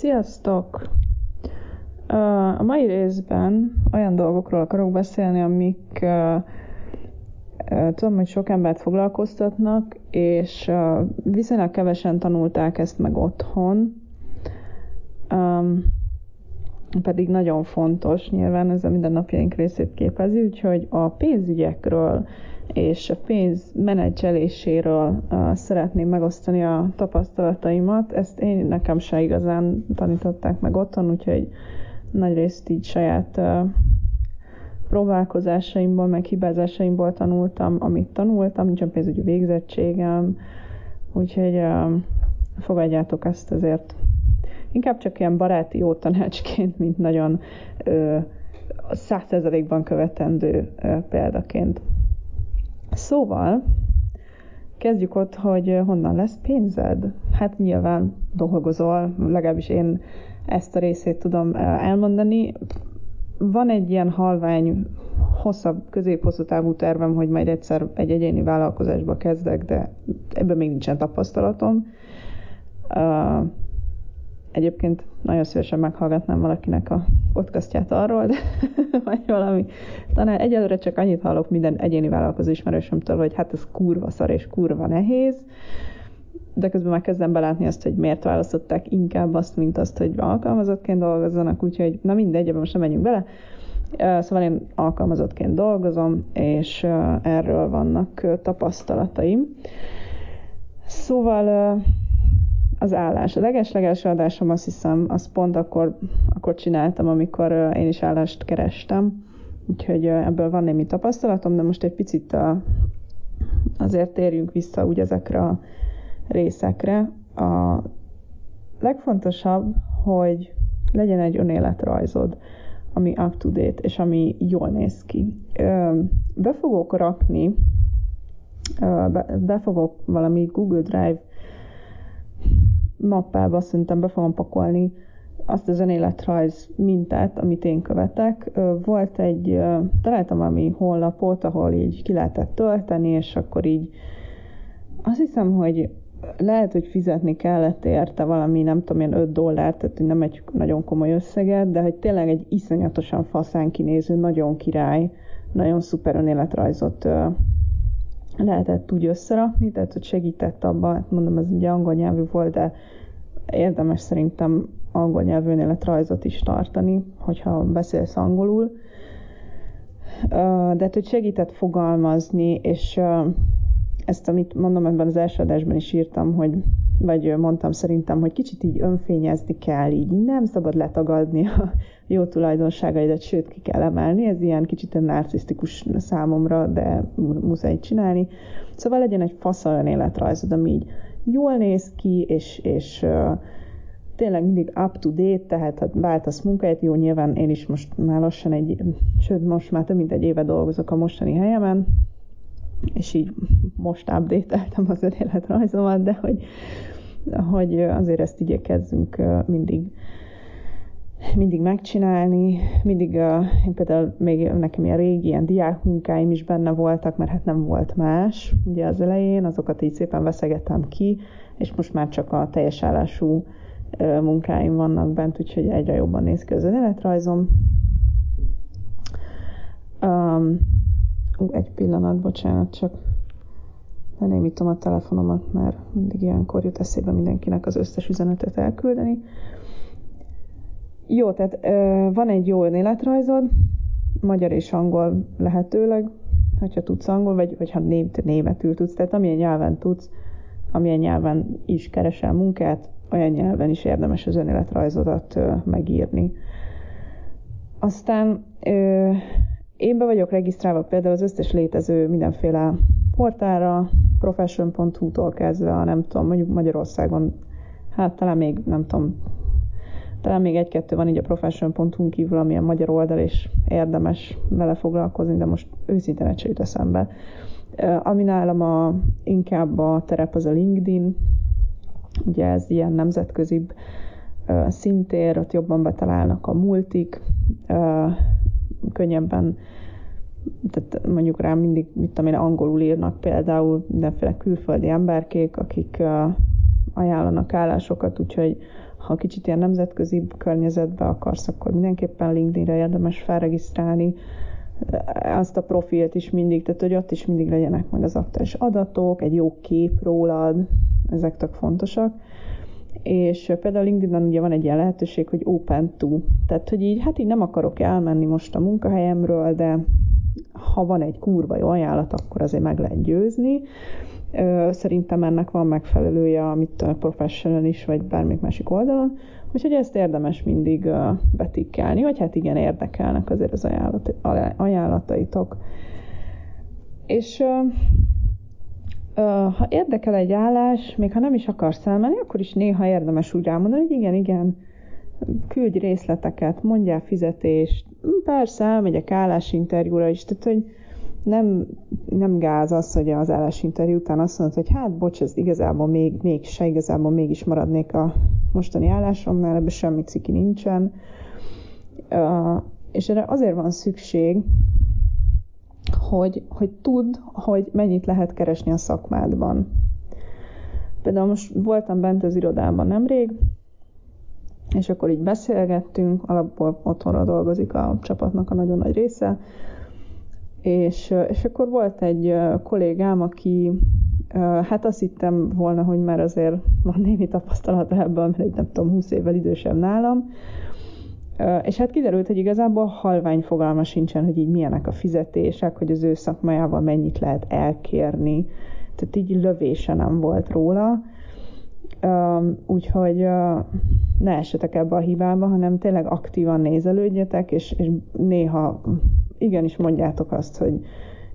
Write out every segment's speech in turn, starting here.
Sziasztok! A mai részben olyan dolgokról akarok beszélni, amik tudom, hogy sok embert foglalkoztatnak, és viszonylag kevesen tanulták ezt meg otthon, pedig nagyon fontos, nyilván ez a mindennapjaink részét képezi, úgyhogy a pénzügyekről és a pénz menedzseléséről uh, szeretném megosztani a tapasztalataimat. Ezt én nekem se igazán tanították meg otthon, úgyhogy nagy részt így saját uh, próbálkozásaimból, meg hibázásaimból tanultam, amit tanultam, nincsen pénzügyi végzettségem, úgyhogy uh, fogadjátok ezt azért. Inkább csak ilyen baráti jó tanácsként, mint nagyon százszerzalékban követendő példaként. Szóval, kezdjük ott, hogy honnan lesz pénzed. Hát nyilván dolgozol, legalábbis én ezt a részét tudom elmondani. Van egy ilyen halvány, hosszabb, közép-hosszú távú tervem, hogy majd egyszer egy egyéni vállalkozásba kezdek, de ebben még nincsen tapasztalatom. Egyébként nagyon szívesen meghallgatnám valakinek a podcastját arról, de vagy valami. Talán egyelőre csak annyit hallok minden egyéni vállalkozó ismerősömtől, hogy hát ez kurva szar és kurva nehéz, de közben már kezdem belátni azt, hogy miért választották inkább azt, mint azt, hogy alkalmazottként dolgozzanak, úgyhogy na mindegy, ebben most nem menjünk bele. Szóval én alkalmazottként dolgozom, és erről vannak tapasztalataim. Szóval az állás. A leges-legelső adásom azt hiszem, azt pont akkor, akkor csináltam, amikor én is állást kerestem. Úgyhogy ebből van némi tapasztalatom, de most egy picit azért térjünk vissza úgy ezekre a részekre. A legfontosabb, hogy legyen egy önéletrajzod, ami up-to-date, és ami jól néz ki. Be fogok rakni, be fogok valami Google Drive mappába szerintem be fogom pakolni azt az önéletrajz mintát, amit én követek. Volt egy, találtam valami honlapot, ahol így ki lehetett tölteni, és akkor így azt hiszem, hogy lehet, hogy fizetni kellett érte valami, nem tudom, ilyen 5 dollárt, tehát nem egy nagyon komoly összeget, de hogy tényleg egy iszonyatosan faszán kinéző, nagyon király, nagyon szuper önéletrajzot lehetett úgy összerakni, tehát hogy segített abban, hát mondom, ez ugye angol nyelvű volt, de érdemes szerintem angol nyelvűnél rajzot is tartani, hogyha beszélsz angolul. De hát, hogy segített fogalmazni, és ezt, amit mondom ebben az első adásban is írtam, hogy, vagy mondtam szerintem, hogy kicsit így önfényezni kell, így nem szabad letagadni a jó tulajdonságaidat, sőt ki kell emelni, ez ilyen kicsit narcisztikus számomra, de muszáj csinálni. Szóval legyen egy fasz olyan életrajzod, ami így jól néz ki, és, és uh, tényleg mindig up-to-date, tehát ha váltasz munkáját, jó, nyilván én is most már lassan egy, sőt, most már több mint egy éve dolgozok a mostani helyemen, és így most update-eltem az önéletrajzomat, de hogy, hogy azért ezt igyekezzünk mindig mindig megcsinálni, mindig, uh, én például még nekem ilyen régi ilyen diákmunkáim is benne voltak, mert hát nem volt más, ugye az elején, azokat így szépen veszegettem ki, és most már csak a teljes állású uh, munkáim vannak bent, úgyhogy egyre jobban néz ki az önéletrajzom. Um, egy pillanat, bocsánat, csak lenémítom a telefonomat, mert mindig ilyenkor jut eszébe mindenkinek az összes üzenetet elküldeni. Jó, tehát ö, van egy jó önéletrajzod, magyar és angol lehetőleg, hogyha tudsz angol, vagy, vagy ha név, németül tudsz, tehát amilyen nyelven tudsz, amilyen nyelven is keresel munkát, olyan nyelven is érdemes az önéletrajzodat ö, megírni. Aztán ö, én be vagyok regisztrálva például az összes létező mindenféle portára, profession.hu-tól kezdve, a nem tudom, mondjuk Magyarországon, hát talán még nem tudom, talán még egy-kettő van így a profession.hu kívül, ami a magyar oldal, és érdemes vele foglalkozni, de most őszintén egy jut eszembe. Ami nálam a, inkább a terep az a LinkedIn, ugye ez ilyen nemzetközibb szintér, ott jobban betalálnak a multik, könnyebben tehát mondjuk rám mindig, mit tudom én, angolul írnak például mindenféle külföldi emberkék, akik ajánlanak állásokat, úgyhogy ha kicsit ilyen nemzetközi környezetbe akarsz, akkor mindenképpen LinkedInre érdemes felregisztrálni azt a profilt is mindig, tehát hogy ott is mindig legyenek meg az aktuális adatok, egy jó kép rólad, ezek tök fontosak. És például LinkedIn-en ugye van egy ilyen lehetőség, hogy open to, tehát hogy így, hát így nem akarok elmenni most a munkahelyemről, de ha van egy kurva jó ajánlat, akkor azért meg lehet győzni. Szerintem ennek van megfelelője, amit a professional is, vagy bármik másik oldalon. Úgyhogy ezt érdemes mindig betikkelni, vagy hát igen, érdekelnek azért az ajánlat, ajánlataitok. És ha érdekel egy állás, még ha nem is akarsz elmenni, akkor is néha érdemes úgy elmondani, hogy igen, igen, küldj részleteket, mondjál fizetést, persze elmegyek állásinterjúra is, tehát hogy nem, nem gáz az, hogy az állásinterjú után azt mondod, hogy hát bocs, ez igazából még, még se, igazából mégis maradnék a mostani állásom, mert ebben semmi ciki nincsen. Uh, és erre azért van szükség, hogy, hogy tudd, hogy mennyit lehet keresni a szakmádban. Például most voltam bent az irodában nemrég, és akkor így beszélgettünk, alapból otthonra dolgozik a csapatnak a nagyon nagy része, és, és akkor volt egy kollégám, aki hát azt hittem volna, hogy már azért van némi tapasztalata ebben, mert egy nem tudom, 20 évvel idősebb nálam, és hát kiderült, hogy igazából halvány fogalma sincsen, hogy így milyenek a fizetések, hogy az ő szakmájával mennyit lehet elkérni. Tehát így lövése nem volt róla. Úgyhogy ne esetek ebbe a hibába, hanem tényleg aktívan nézelődjetek, és, és néha igenis mondjátok azt, hogy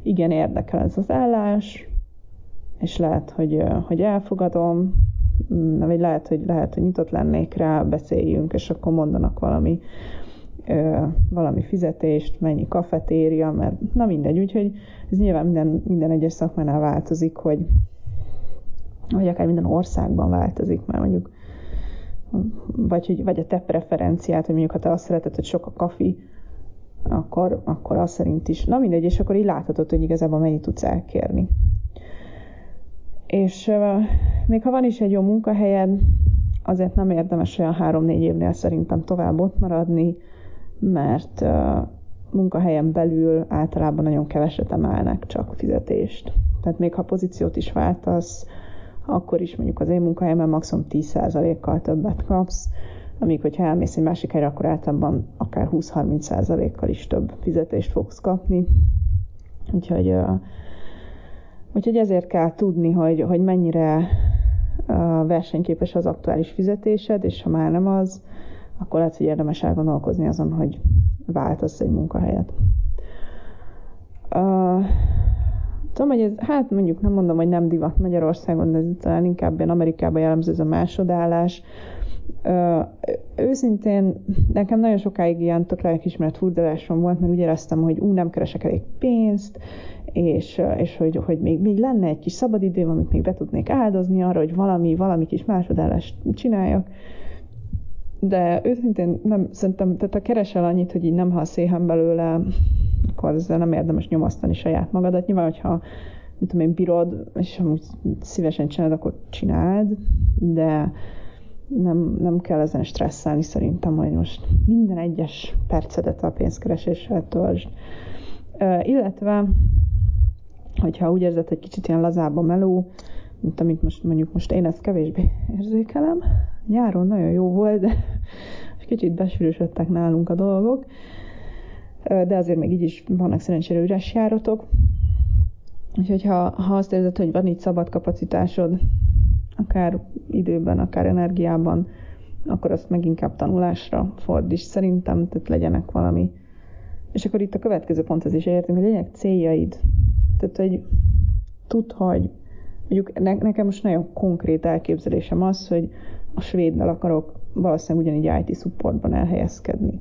igen, érdekel ez az állás, és lehet, hogy, hogy elfogadom, vagy lehet, hogy, lehet, hogy nyitott lennék rá, beszéljünk, és akkor mondanak valami, valami fizetést, mennyi kafetéria, mert na mindegy, úgyhogy ez nyilván minden, minden egyes szakmánál változik, hogy vagy akár minden országban változik, mert mondjuk vagy, hogy, vagy a te preferenciát, hogy mondjuk ha te azt szereted, hogy sok a kafi, akkor, akkor az szerint is. Na mindegy, és akkor így láthatod, hogy igazából mennyit tudsz elkérni. És még ha van is egy jó munkahelyed, azért nem érdemes olyan három-négy évnél szerintem tovább ott maradni, mert munkahelyen belül általában nagyon keveset emelnek csak fizetést. Tehát még ha pozíciót is váltasz, akkor is mondjuk az én munkahelyemen maximum 10%-kal többet kapsz, amíg hogyha elmész egy másik helyre, akkor általában akár 20-30%-kal is több fizetést fogsz kapni. Úgyhogy, úgyhogy ezért kell tudni, hogy, hogy mennyire versenyképes az aktuális fizetésed, és ha már nem az, akkor lehet, hogy érdemes elgondolkozni azon, hogy változz egy munkahelyet. Uh, tudom, hogy ez, hát mondjuk nem mondom, hogy nem divat Magyarországon, de talán inkább ilyen Amerikában jellemző ez a másodállás, őszintén nekem nagyon sokáig ilyen tök lelkismeret furdalásom volt, mert úgy éreztem, hogy ú, nem keresek elég pénzt, és, és hogy, hogy még, még lenne egy kis szabadidőm, amit még be tudnék áldozni arra, hogy valami, valami kis másodállást csináljak. De őszintén nem, szerintem, tehát ha keresel annyit, hogy így nem halsz éhen belőle, akkor ezzel nem érdemes nyomasztani saját magadat. Nyilván, hogyha mint tudom én, bírod, és amúgy szívesen csinálod, akkor csináld, de nem, nem kell ezen stresszelni szerintem, hogy most minden egyes percedet a pénzkereséssel töltsd. Uh, illetve, hogyha úgy érzed, hogy kicsit ilyen lazább a meló, mint amit most mondjuk most én ezt kevésbé érzékelem. Nyáron nagyon jó volt, de kicsit besűrűsödtek nálunk a dolgok, de azért még így is vannak szerencsére üres járatok. Úgyhogy ha, ha azt érzed, hogy van itt szabad kapacitásod, akár időben, akár energiában, akkor azt meg inkább tanulásra fordíts. Szerintem, tehát legyenek valami. És akkor itt a következő ponthoz is értünk, hogy legyenek céljaid. Tehát, hogy tudd, hogy mondjuk ne, nekem most nagyon konkrét elképzelésem az, hogy a svéddel akarok valószínűleg ugyanígy IT supportban elhelyezkedni.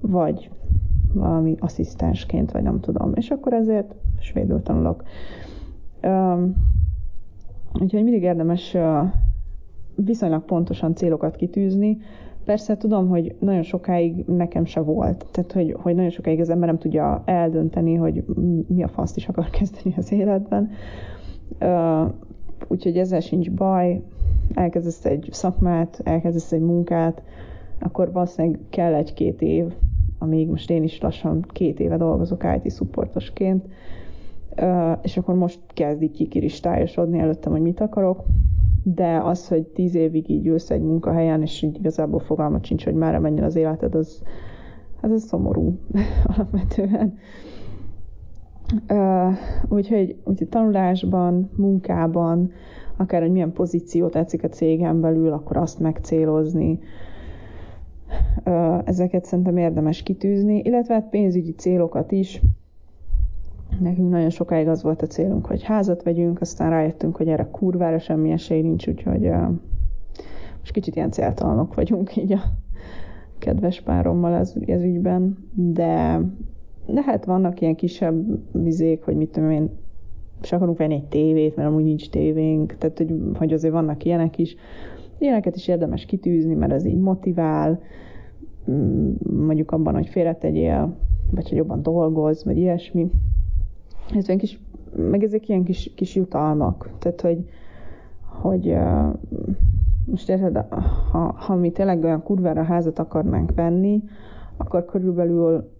Vagy valami asszisztensként, vagy nem tudom. És akkor ezért svédül tanulok. Um, Úgyhogy mindig érdemes viszonylag pontosan célokat kitűzni. Persze tudom, hogy nagyon sokáig nekem se volt. Tehát, hogy, hogy nagyon sokáig az ember nem tudja eldönteni, hogy mi a faszt is akar kezdeni az életben. Úgyhogy ezzel sincs baj. elkezdesz egy szakmát, elkezdesz egy munkát, akkor valószínűleg kell egy-két év, amíg most én is lassan két éve dolgozok IT supportosként, és akkor most kezdik kikiristályosodni előttem, hogy mit akarok, de az, hogy tíz évig így ülsz egy munkahelyen, és így igazából fogalmat sincs, hogy már menjen az életed, az, hát ez szomorú alapvetően. Uh, úgyhogy, úgyhogy tanulásban, munkában, akár egy milyen pozíció tetszik a cégen belül, akkor azt megcélozni. Uh, ezeket szerintem érdemes kitűzni, illetve hát pénzügyi célokat is. Nekünk nagyon sokáig az volt a célunk, hogy házat vegyünk, aztán rájöttünk, hogy erre kurvára semmi esély nincs, úgyhogy uh, most kicsit ilyen céltalanok vagyunk így a kedves párommal ez, ez ügyben, de lehet vannak ilyen kisebb vizék, hogy mit tudom én, és akarunk venni egy tévét, mert amúgy nincs tévénk, tehát hogy, hogy azért vannak ilyenek is. Ilyeneket is érdemes kitűzni, mert ez így motivál, mm, mondjuk abban, hogy félretegyél, vagy hogy jobban dolgoz, vagy ilyesmi. Ez olyan kis, meg ezek ilyen kis, kis jutalmak, tehát hogy, hogy uh, most érted, ha, ha mi tényleg olyan kurvára házat akarnánk venni, akkor körülbelül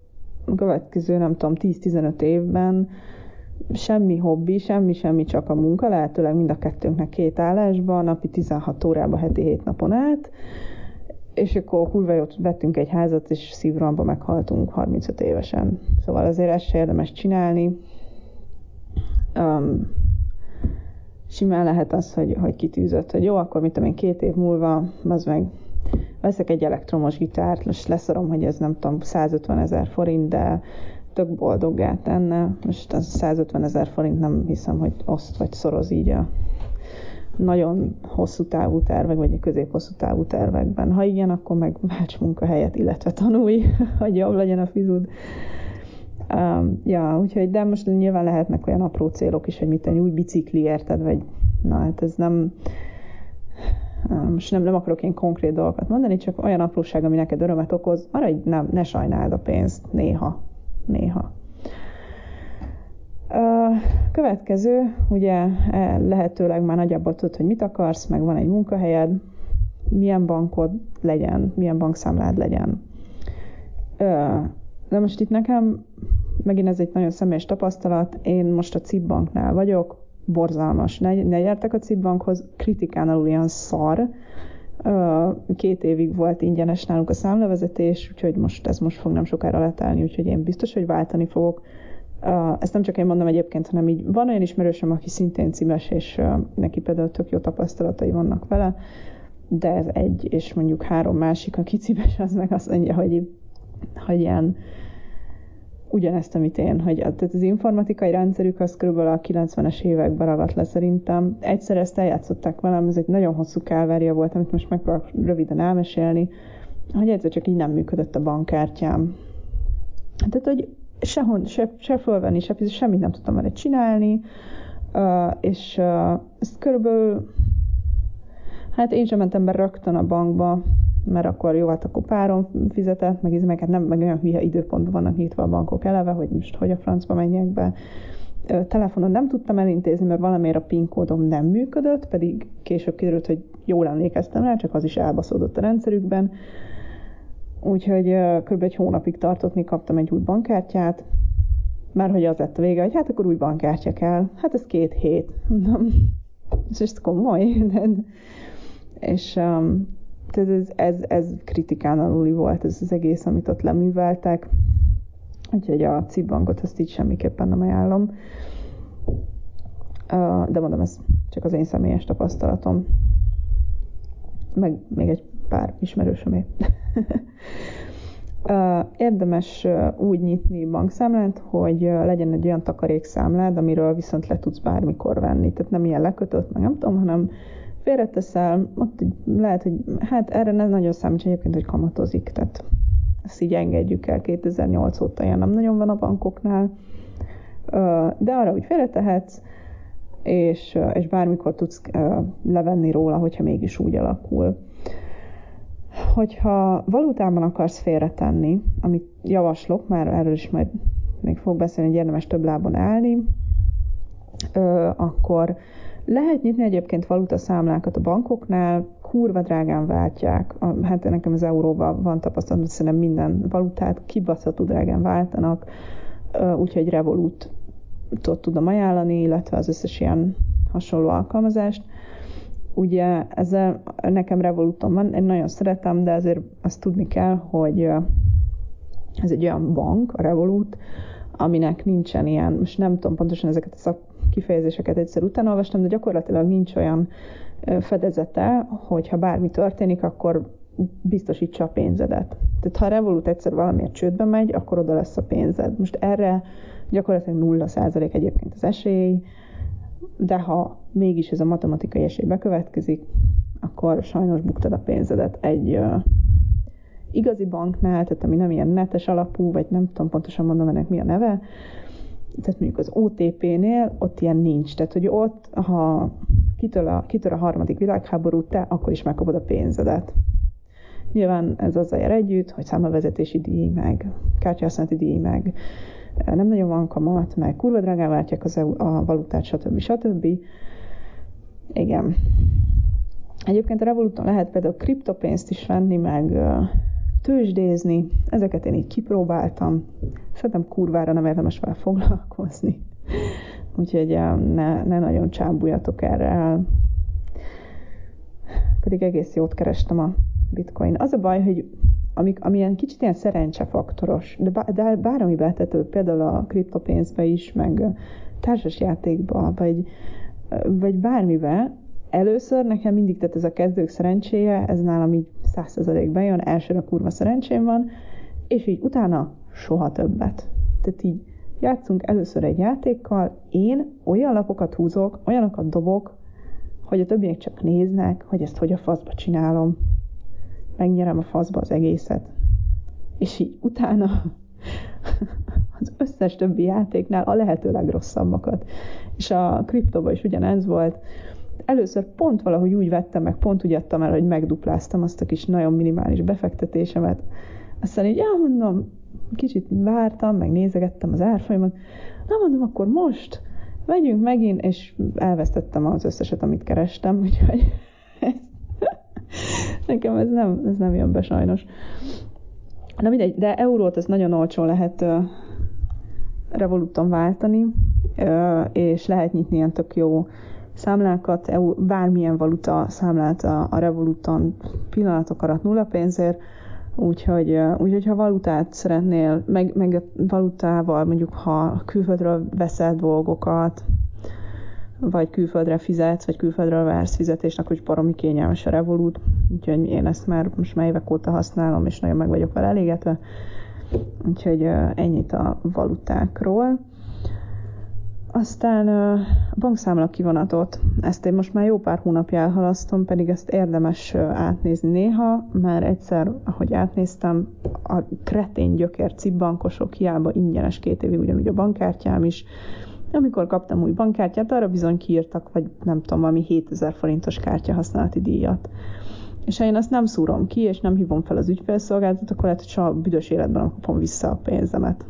a következő, nem tudom, 10-15 évben semmi hobbi, semmi, semmi, csak a munka, lehetőleg mind a kettőnknek két állásban, napi 16 órában, heti 7 napon át, és akkor kurva jót vettünk egy házat, és szívramba meghaltunk 35 évesen. Szóval azért ezt se érdemes csinálni. Um, simán lehet az, hogy, hogy kitűzött, hogy jó, akkor mit tudom én, két év múlva, az meg veszek egy elektromos gitárt, most leszarom, hogy ez nem tudom, 150 ezer forint, de tök boldoggá tenne. Most az 150 ezer forint nem hiszem, hogy oszt vagy szoroz így a nagyon hosszú távú tervek, vagy a közép-hosszú távú tervekben. Ha igen, akkor meg válts munkahelyet, illetve tanulj, hogy jobb legyen a fizud. Um, ja, úgyhogy, de most nyilván lehetnek olyan apró célok is, hogy mit tenni, új bicikli, érted, vagy na, hát ez nem, most nem, nem akarok én konkrét dolgokat mondani, csak olyan apróság, ami neked örömet okoz, arra, hogy nem, ne sajnáld a pénzt néha. Néha. Következő, ugye e, lehetőleg már nagyjából tudod, hogy mit akarsz, meg van egy munkahelyed, milyen bankod legyen, milyen bankszámlád legyen. De most itt nekem, megint ez egy nagyon személyes tapasztalat, én most a CIP banknál vagyok, borzalmas. Ne, ne gyertek a CIP bankhoz, kritikán alul ilyen szar. Két évig volt ingyenes nálunk a számlevezetés, úgyhogy most ez most fog nem sokára letelni, úgyhogy én biztos, hogy váltani fogok. Ezt nem csak én mondom egyébként, hanem így van olyan ismerősöm, aki szintén címes, és neki például tök jó tapasztalatai vannak vele, de ez egy, és mondjuk három másik, aki címes, az meg azt mondja, hogy, hogy ilyen ugyanezt, amit én, hogy tehát az informatikai rendszerük az körülbelül a 90-es években ragadt le szerintem. Egyszer ezt eljátszották velem, ez egy nagyon hosszú kávária volt, amit most megpróbálok röviden elmesélni, hogy egyszer csak így nem működött a bankkártyám. Tehát, hogy sehon, se, se fölvenni, se semmit nem tudtam vele csinálni, és ezt körülbelül, hát én sem mentem be rögtön a bankba, mert akkor jó, hát akkor párom fizetett, meg, meg, hát nem, meg olyan hülye időpontban vannak nyitva a bankok eleve, hogy most hogy a francba menjek be. Telefonon nem tudtam elintézni, mert valamiért a PIN kódom nem működött, pedig később kiderült, hogy jól emlékeztem rá, csak az is elbaszódott a rendszerükben. Úgyhogy kb. egy hónapig tartott, míg kaptam egy új bankkártyát, mert hogy az lett a vége, hogy hát akkor új bankkártya kell. Hát ez két hét. ez is komoly. De, és um, ez, ez, ez kritikán aluli volt ez az egész, amit ott leműveltek. Úgyhogy a cibbankot azt így semmiképpen nem ajánlom. De mondom, ez csak az én személyes tapasztalatom. Meg még egy pár ismerősömé. Érdemes úgy nyitni bankszámlát, hogy legyen egy olyan takarékszámlád, amiről viszont le tudsz bármikor venni. Tehát nem ilyen lekötött, meg nem tudom, hanem félreteszel, ott lehet, hogy hát erre nem nagyon számít egyébként, hogy kamatozik, tehát ezt így engedjük el 2008 óta, ilyen nem nagyon van a bankoknál, de arra úgy félretehetsz, és, és bármikor tudsz levenni róla, hogyha mégis úgy alakul. Hogyha valutában akarsz félretenni, amit javaslok, már erről is majd még fog beszélni, hogy érdemes több lábon állni, akkor Lehet nyitni egyébként valutaszámlákat a bankoknál, kurva drágán váltják. Hát nekem az euróban van tapasztalatom, szerintem minden valutát kibaszható drágán váltanak, úgyhogy Revolut tudom ajánlani, illetve az összes ilyen hasonló alkalmazást. Ugye ezzel nekem Revoluton van, én nagyon szeretem, de azért azt tudni kell, hogy ez egy olyan bank, a Revolut, aminek nincsen ilyen, most nem tudom pontosan ezeket a szak kifejezéseket egyszer utána olvastam, de gyakorlatilag nincs olyan fedezete, hogy ha bármi történik, akkor biztosítsa a pénzedet. Tehát ha a Revolut egyszer valamiért csődbe megy, akkor oda lesz a pénzed. Most erre gyakorlatilag nulla százalék egyébként az esély, de ha mégis ez a matematikai esély bekövetkezik, akkor sajnos buktad a pénzedet egy igazi banknál, tehát ami nem ilyen netes alapú, vagy nem tudom pontosan mondom ennek mi a neve, tehát mondjuk az OTP-nél ott ilyen nincs. Tehát, hogy ott, ha kitör a, kitör a harmadik világháború, te akkor is megkapod a pénzedet. Nyilván ez azzal jár együtt, hogy számlavezetési díj, meg kártyahasználati díj, meg nem nagyon van kamat, meg kurva drágán váltják az EU, a valutát, stb. stb. Igen. Egyébként a Revoluton lehet például kriptopénzt is venni, meg tőzsdézni. Ezeket én így kipróbáltam. Szerintem kurvára nem érdemes vele foglalkozni. Úgyhogy ne, ne nagyon csábuljatok erre. Pedig egész jót kerestem a bitcoin. Az a baj, hogy amik, amilyen kicsit ilyen szerencsefaktoros, de, bár, de bármibe, tehát például a kriptopénzbe is, meg társasjátékba, vagy, vagy bármibe, először nekem mindig, tehát ez a kezdők szerencséje, ez nálam így százszerzalék bejön, elsőre kurva szerencsém van, és így utána soha többet. Tehát így játszunk először egy játékkal, én olyan lapokat húzok, olyanokat dobok, hogy a többiek csak néznek, hogy ezt hogy a faszba csinálom. Megnyerem a faszba az egészet. És így utána az összes többi játéknál a lehető legrosszabbakat. És a kriptóban is ugyanez volt, először pont valahogy úgy vettem meg, pont úgy adtam el, hogy megdupláztam azt a kis nagyon minimális befektetésemet. Aztán így elmondom, kicsit vártam, meg nézegettem az árfolyamat. Na mondom, akkor most vegyünk megint, és elvesztettem az összeset, amit kerestem, úgyhogy ez, nekem ez nem, ez nem jön be sajnos. Na mindegy, de eurót ez nagyon olcsó lehet uh, Revoluton váltani, és lehet nyitni ilyen tök jó számlákat, EU, bármilyen valuta számlát a, a Revoluton pillanatok alatt nulla pénzért, úgyhogy, úgyhogy ha valutát szeretnél, meg, meg valutával mondjuk ha külföldről veszel dolgokat, vagy külföldre fizetsz, vagy külföldről vársz fizetést, akkor baromi kényelmes a Revolut, úgyhogy én ezt már most már évek óta használom, és nagyon meg vagyok vele elégedve. Úgyhogy ennyit a valutákról. Aztán a bankszámla kivonatot, ezt én most már jó pár hónapja elhalasztom, pedig ezt érdemes átnézni néha. Már egyszer, ahogy átnéztem, a kretén gyökér bankosok hiába ingyenes két évig ugyanúgy a bankkártyám is. Amikor kaptam új bankkártyát, arra bizony kiírtak, vagy nem tudom, valami 7000 forintos kártya használati díjat. És ha én azt nem szúrom ki, és nem hívom fel az ügyfélszolgáltatót, akkor lehet, hogy soha büdös életben nem kapom vissza a pénzemet.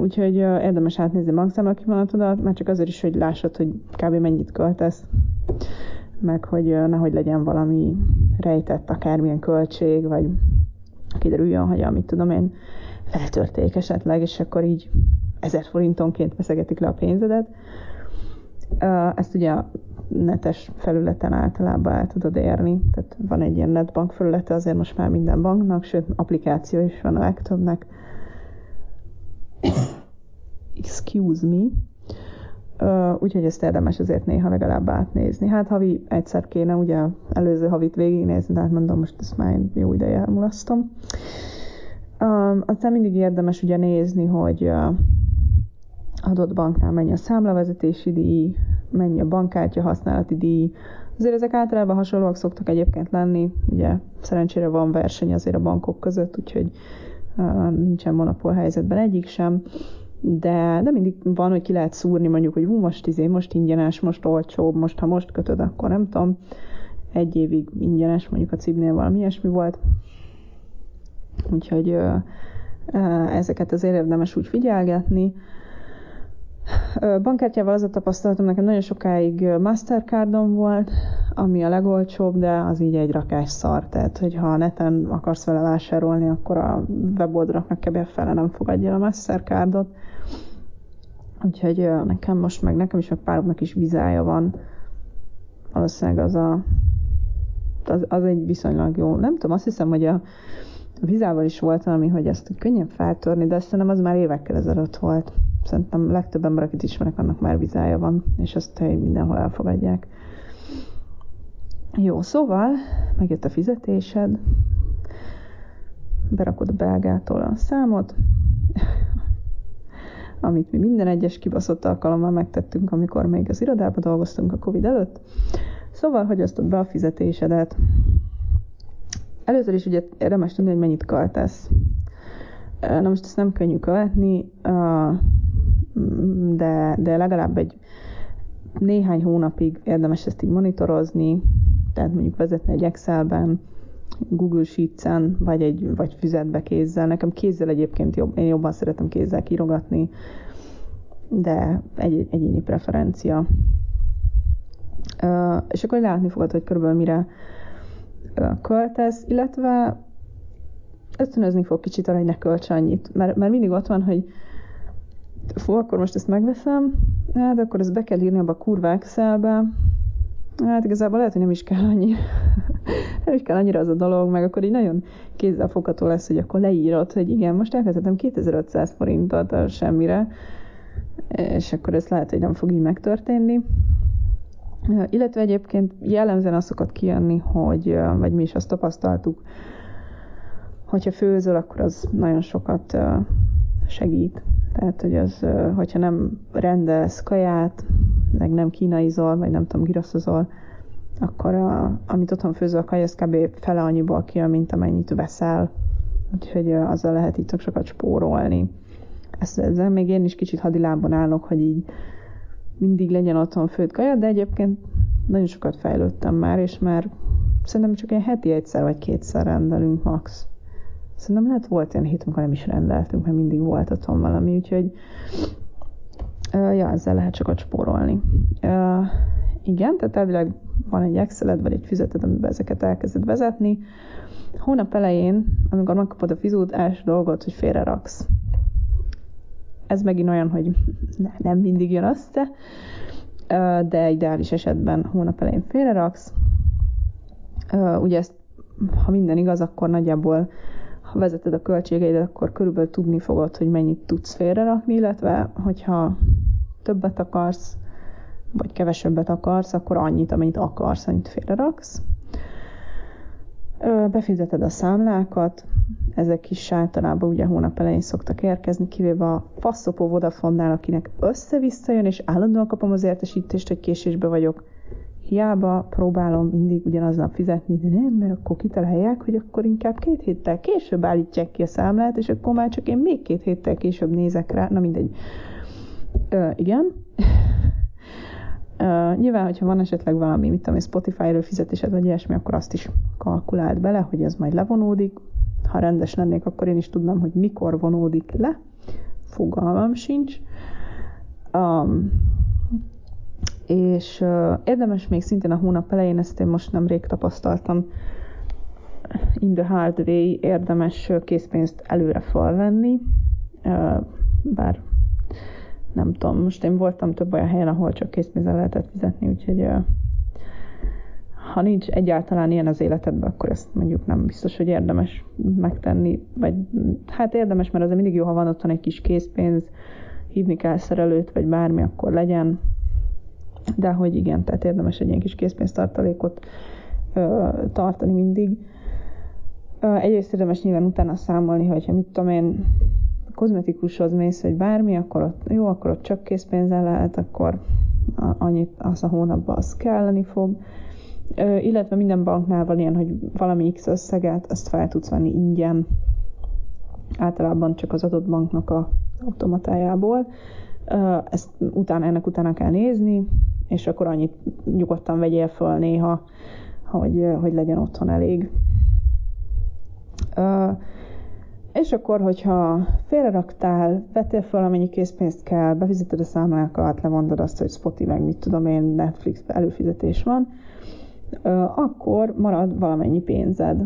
Úgyhogy érdemes átnézni bankszámla kivonatodat, már csak azért is, hogy lássad, hogy kb. mennyit költesz, meg hogy nehogy legyen valami rejtett akármilyen költség, vagy kiderüljön, hogy amit tudom én, feltörték esetleg, és akkor így ezer forintonként veszegetik le a pénzedet. Ezt ugye a netes felületen általában el tudod érni, tehát van egy ilyen netbank felülete azért most már minden banknak, sőt applikáció is van a legtöbbnek, excuse me, Uh, úgyhogy ezt érdemes azért néha legalább átnézni. Hát havi egyszer kéne, ugye előző havit végignézni, de hát mondom, most ezt már jó ideje elmulasztom. Um, aztán mindig érdemes ugye nézni, hogy uh, adott banknál mennyi a számlavezetési díj, mennyi a bankkártya használati díj. Azért ezek általában hasonlóak szoktak egyébként lenni, ugye szerencsére van verseny azért a bankok között, úgyhogy nincsen monopól helyzetben egyik sem de, de mindig van, hogy ki lehet szúrni mondjuk, hogy hú, most izé, most ingyenes, most olcsóbb, most ha most kötöd, akkor nem tudom, egy évig ingyenes, mondjuk a cibnél valami ilyesmi volt. Úgyhogy ö, ö, ezeket azért érdemes úgy figyelgetni. Bankkártyával az a tapasztalatom, nekem nagyon sokáig Mastercardom volt, ami a legolcsóbb, de az így egy rakás szar. Tehát, hogyha neten akarsz vele vásárolni, akkor a weboldalaknak kb. fele nem fogadja a Mastercardot. Úgyhogy nekem most meg, nekem is meg pároknak is vizája van. Valószínűleg az a az, az egy viszonylag jó. Nem tudom, azt hiszem, hogy a vizával is volt valami, hogy ezt könnyen feltörni, de azt nem az már évekkel ezelőtt volt. Szerintem legtöbb ember, akit ismerek, annak már vizája van, és azt mindenhol elfogadják. Jó, szóval megjött a fizetésed, berakod a belgától a számot, amit mi minden egyes kibaszott alkalommal megtettünk, amikor még az irodában dolgoztunk a Covid előtt. Szóval, hogy osztod be a fizetésedet. Először is ugye érdemes tudni, hogy mennyit költesz. Na most ezt nem könnyű követni, de, de legalább egy néhány hónapig érdemes ezt így monitorozni, tehát mondjuk vezetni egy Excelben, Google Sheets-en, vagy, egy, vagy füzetbe kézzel. Nekem kézzel egyébként jobb, én jobban szeretem kézzel kirogatni, de egy, egyéni preferencia. Uh, és akkor látni fogod, hogy körülbelül mire költesz, illetve ösztönözni fog kicsit arra, hogy ne költs annyit. Mert, mert mindig ott van, hogy fú, akkor most ezt megveszem, hát akkor ezt be kell írni abba a kurva Excelbe, hát igazából lehet, hogy nem is kell annyi, nem is kell annyira az a dolog, meg akkor így nagyon kézzelfogható lesz, hogy akkor leírod, hogy igen, most elkezdhetem 2500 forintot a semmire, és akkor ez lehet, hogy nem fog így megtörténni. Illetve egyébként jellemzően az szokott kijönni, hogy, vagy mi is azt tapasztaltuk, hogyha főzöl, akkor az nagyon sokat segít. Tehát, hogy az, hogyha nem rendelsz kaját, meg nem kínaizol, vagy nem tudom, giraszozol, akkor a, amit otthon főzöl a kaja, az kb. fele annyiból kijön, mint amennyit veszel. Úgyhogy azzal lehet így tök sokat spórolni. Ezt, ezzel még én is kicsit hadilában állok, hogy így mindig legyen otthon főtt kaja, de egyébként nagyon sokat fejlődtem már, és már szerintem csak egy heti egyszer vagy kétszer rendelünk max. Szerintem lehet volt ilyen hét, amikor nem is rendeltünk, mert mindig volt otthon valami, úgyhogy ja, ezzel lehet sokat spórolni. Igen, tehát elvileg van egy Exceled, vagy egy füzeted, amiben ezeket elkezded vezetni. Hónap elején, amikor megkapod a fizút, első dolgot, hogy félre raksz. Ez megint olyan, hogy ne, nem mindig jön össze, de ideális esetben hónap elején félre raksz. Ugye ezt, ha minden igaz, akkor nagyjából ha vezeted a költségeidet, akkor körülbelül tudni fogod, hogy mennyit tudsz félrerakni, illetve hogyha többet akarsz, vagy kevesebbet akarsz, akkor annyit, amennyit akarsz, annyit félreraksz. Befizeted a számlákat, ezek is általában ugye hónap elején szoktak érkezni, kivéve a faszopó Vodafonnál, akinek össze-vissza jön, és állandóan kapom az értesítést, hogy késésbe vagyok. Hiába próbálom mindig ugyanaznap fizetni, de nem, mert akkor kitalálják, hogy akkor inkább két héttel később állítják ki a számlát, és akkor már csak én még két héttel később nézek rá. Na mindegy. Ö, igen. Uh, nyilván, hogyha van esetleg valami, mit tudom, Spotify-ről fizetésed, vagy ilyesmi, akkor azt is kalkulált bele, hogy ez majd levonódik. Ha rendes lennék, akkor én is tudnám, hogy mikor vonódik le. Fogalmam sincs. Um, és érdemes még szintén a hónap elején, ezt én most nemrég tapasztaltam, in the hard way érdemes készpénzt előre felvenni, bár nem tudom, most én voltam több olyan helyen, ahol csak készpénzzel lehetett fizetni, úgyhogy ha nincs egyáltalán ilyen az életedben, akkor ezt mondjuk nem biztos, hogy érdemes megtenni, vagy hát érdemes, mert azért mindig jó, ha van otthon egy kis készpénz, hívni kell szerelőt, vagy bármi, akkor legyen, de hogy igen, tehát érdemes egy ilyen kis készpénztartalékot ö, tartani mindig. Ö, egyrészt érdemes nyilván utána számolni, hogyha mit tudom én, kozmetikushoz mész, vagy bármi, akkor ott jó, akkor ott csak készpénzzel lehet, akkor annyit az a hónapban az kelleni fog. Ö, illetve minden banknál van ilyen, hogy valami X összeget, ezt fel tudsz venni ingyen, általában csak az adott banknak a automatájából. Ezt utána, ennek utána kell nézni, és akkor annyit nyugodtan vegyél föl néha, hogy, hogy legyen otthon elég. És akkor, hogyha félreraktál, vettél fel, amennyi készpénzt kell, befizeted a számlákat, levondod azt, hogy Spotify meg mit tudom én, Netflix előfizetés van, akkor marad valamennyi pénzed.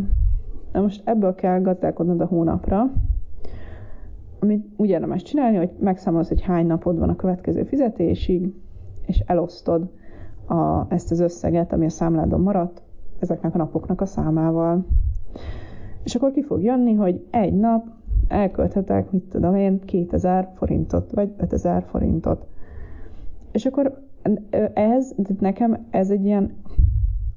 Na most ebből kell gazdálkodnod a hónapra, amit úgy érdemes csinálni, hogy megszámolsz, hogy hány napod van a következő fizetésig, és elosztod a, ezt az összeget, ami a számládon maradt, ezeknek a napoknak a számával. És akkor ki fog jönni, hogy egy nap elkölthetek, mit tudom én, 2000 forintot, vagy 5000 forintot. És akkor ez, nekem ez egy ilyen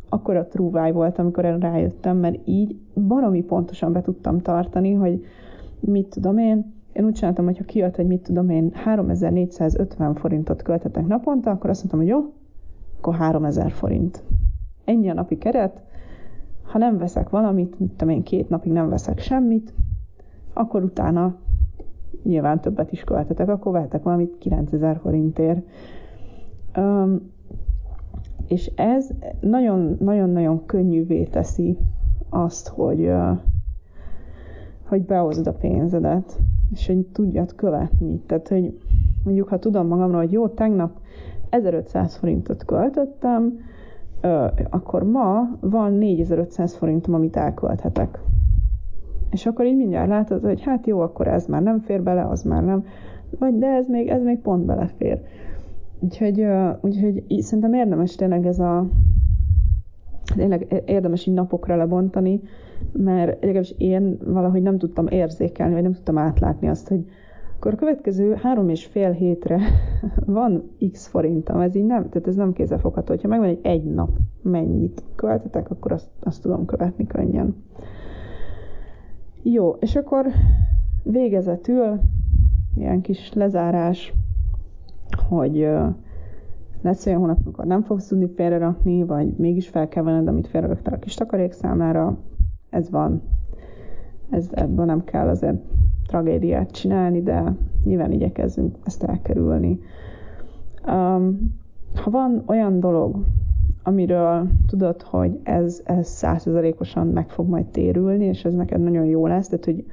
akkora trúváj volt, amikor erre rájöttem, mert így baromi pontosan be tudtam tartani, hogy mit tudom én, én úgy csináltam, hogy ha kijött, hogy mit tudom én, 3450 forintot költetek naponta, akkor azt mondtam, hogy jó, akkor 3000 forint. Ennyi a napi keret, ha nem veszek valamit, mit tudom én, két napig nem veszek semmit, akkor utána nyilván többet is költetek, akkor vehetek valamit 9000 forintért. Um, és ez nagyon-nagyon könnyűvé teszi azt, hogy, hogy behozd a pénzedet, és hogy tudjad követni. Tehát, hogy mondjuk, ha tudom magamról, hogy jó, tegnap 1500 forintot költöttem, akkor ma van 4500 forintom, amit elkölthetek. És akkor így mindjárt látod, hogy hát jó, akkor ez már nem fér bele, az már nem, vagy de ez még, ez még pont belefér. Úgyhogy, úgyhogy szerintem érdemes tényleg ez a tényleg érdemes így napokra lebontani, mert legalábbis én valahogy nem tudtam érzékelni, vagy nem tudtam átlátni azt, hogy akkor a következő három és fél hétre van x forintam, ez így nem, tehát ez nem kézzelfogható. Hogyha megvan egy egy nap mennyit költetek, akkor azt, azt tudom követni könnyen. Jó, és akkor végezetül ilyen kis lezárás, hogy lesz olyan hónap, amikor nem fogsz tudni félrerakni, vagy mégis fel kell venned, amit félreraktál a kis takarékszámlára. Ez van. Ez, ebből nem kell azért tragédiát csinálni, de nyilván igyekezzünk ezt elkerülni. Um, ha van olyan dolog, amiről tudod, hogy ez, ez százszerzalékosan meg fog majd térülni, és ez neked nagyon jó lesz, tehát hogy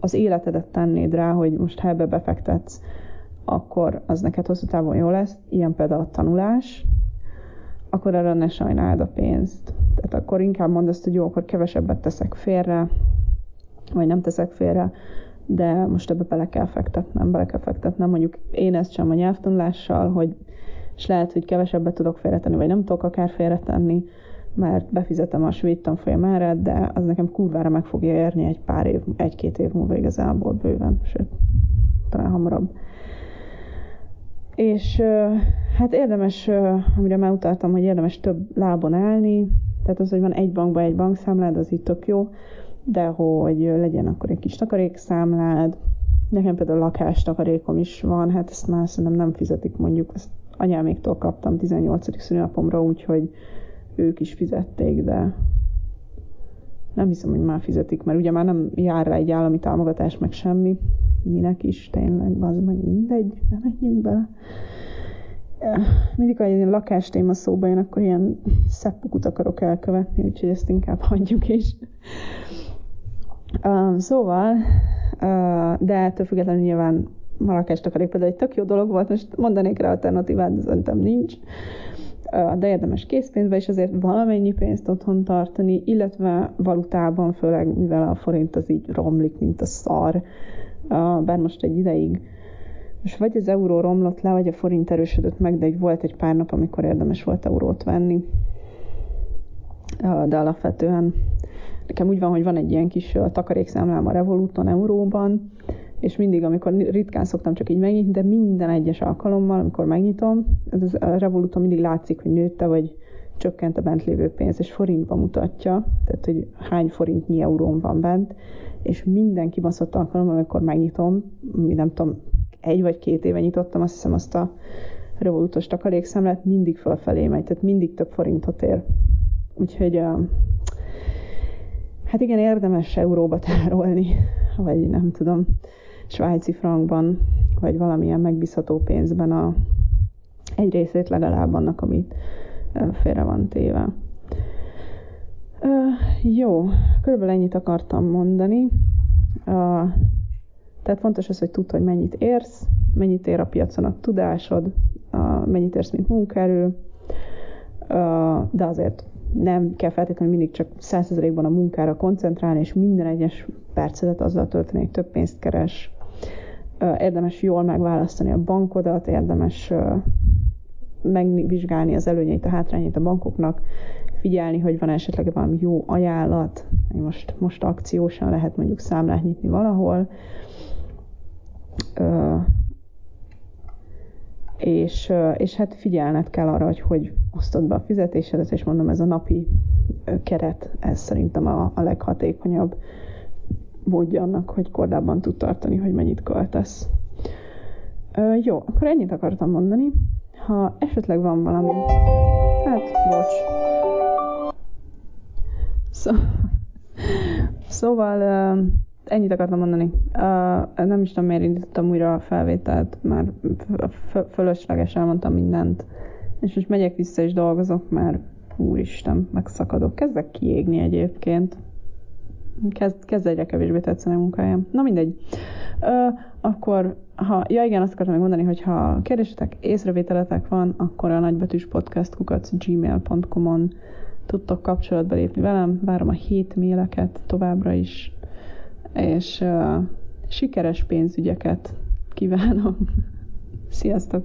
az életedet tennéd rá, hogy most ha ebbe befektetsz akkor az neked hosszú távon jó lesz, ilyen például a tanulás, akkor arra ne sajnáld a pénzt. Tehát akkor inkább mondd azt, hogy jó, akkor kevesebbet teszek félre, vagy nem teszek félre, de most ebbe bele kell fektetnem, bele kell fektetnem. Mondjuk én ezt sem a nyelvtanulással, hogy és lehet, hogy kevesebbet tudok félretenni, vagy nem tudok akár félretenni, mert befizetem a svéd tanfolyam de az nekem kurvára meg fogja érni egy pár év, egy-két év múlva igazából bőven, sőt, talán hamarabb. És hát érdemes, amire már utaltam, hogy érdemes több lábon állni, tehát az, hogy van egy bankban egy bankszámlád, az itt tök jó, de hogy legyen akkor egy kis takarékszámlád, nekem például lakástakarékom is van, hát ezt már szerintem nem fizetik mondjuk, ezt anyáméktól kaptam 18. szülinapomra, úgyhogy ők is fizették, de nem hiszem, hogy már fizetik, mert ugye már nem jár rá egy állami támogatás, meg semmi. Minek is tényleg, az meg mindegy, nem menjünk bele. Mindig, ha egy lakástéma szóba jön, akkor ilyen szeppukut akarok elkövetni, úgyhogy ezt inkább hagyjuk is. Uh, szóval, uh, de ettől függetlenül nyilván a lakástakarék például egy tök jó dolog volt, most mondanék rá alternatívát, de szerintem nincs de érdemes készpénzbe is azért valamennyi pénzt otthon tartani, illetve valutában, főleg mivel a forint az így romlik, mint a szar, bár most egy ideig most vagy az euró romlott le, vagy a forint erősödött meg, de egy volt egy pár nap, amikor érdemes volt eurót venni. De alapvetően nekem úgy van, hogy van egy ilyen kis takarékszámlám a Revoluton euróban, és mindig, amikor ritkán szoktam csak így megnyitni, de minden egyes alkalommal, amikor megnyitom, ez a Revoluton mindig látszik, hogy nőtte, vagy csökkent a bent lévő pénz, és forintba mutatja, tehát hogy hány forintnyi eurón van bent, és minden kibaszott alkalommal, amikor megnyitom, nem tudom, egy vagy két éve nyitottam, azt hiszem azt a revolutos takarékszemlet, mindig fölfelé megy, tehát mindig több forintot ér. Úgyhogy hát igen, érdemes euróba tárolni, vagy nem tudom svájci frankban, vagy valamilyen megbízható pénzben a, egy részét legalább annak, amit félre van téve. Uh, jó, körülbelül ennyit akartam mondani. tehát fontos az, hogy tudd, hogy mennyit érsz, mennyit ér a piacon a tudásod, mennyit érsz, mint munkaerő, de azért nem kell feltétlenül mindig csak százszerzelékban a munkára koncentrálni, és minden egyes percedet azzal tölteni, hogy több pénzt keres. Érdemes jól megválasztani a bankodat, érdemes megvizsgálni az előnyeit, a hátrányait a bankoknak, figyelni, hogy van esetleg valami jó ajánlat, most, most akciósan lehet mondjuk számlát nyitni valahol, és, és hát figyelned kell arra, hogy hogy osztod be a fizetésedet, és mondom, ez a napi keret, ez szerintem a, a leghatékonyabb módja annak, hogy kordában tud tartani, hogy mennyit költesz. Ö, jó, akkor ennyit akartam mondani. Ha esetleg van valami... Hát, bocs. Szó... Szóval ennyit akartam mondani. Nem is tudom, miért indítottam újra a felvételt, már fölösleges elmondtam mindent. És most megyek vissza és dolgozok, mert úristen, megszakadok. Kezdek kiégni egyébként. Kezd, kezd egyre kevésbé tetszeni a munkájám. Na mindegy. Uh, akkor, ha, ja igen, azt akartam még mondani, hogy ha kérdésetek, észrevételetek van, akkor a nagybetűs podcast kukac gmail.com-on tudtok kapcsolatba lépni velem. Várom a hét méleket továbbra is és uh, sikeres pénzügyeket kívánom. Sziasztok!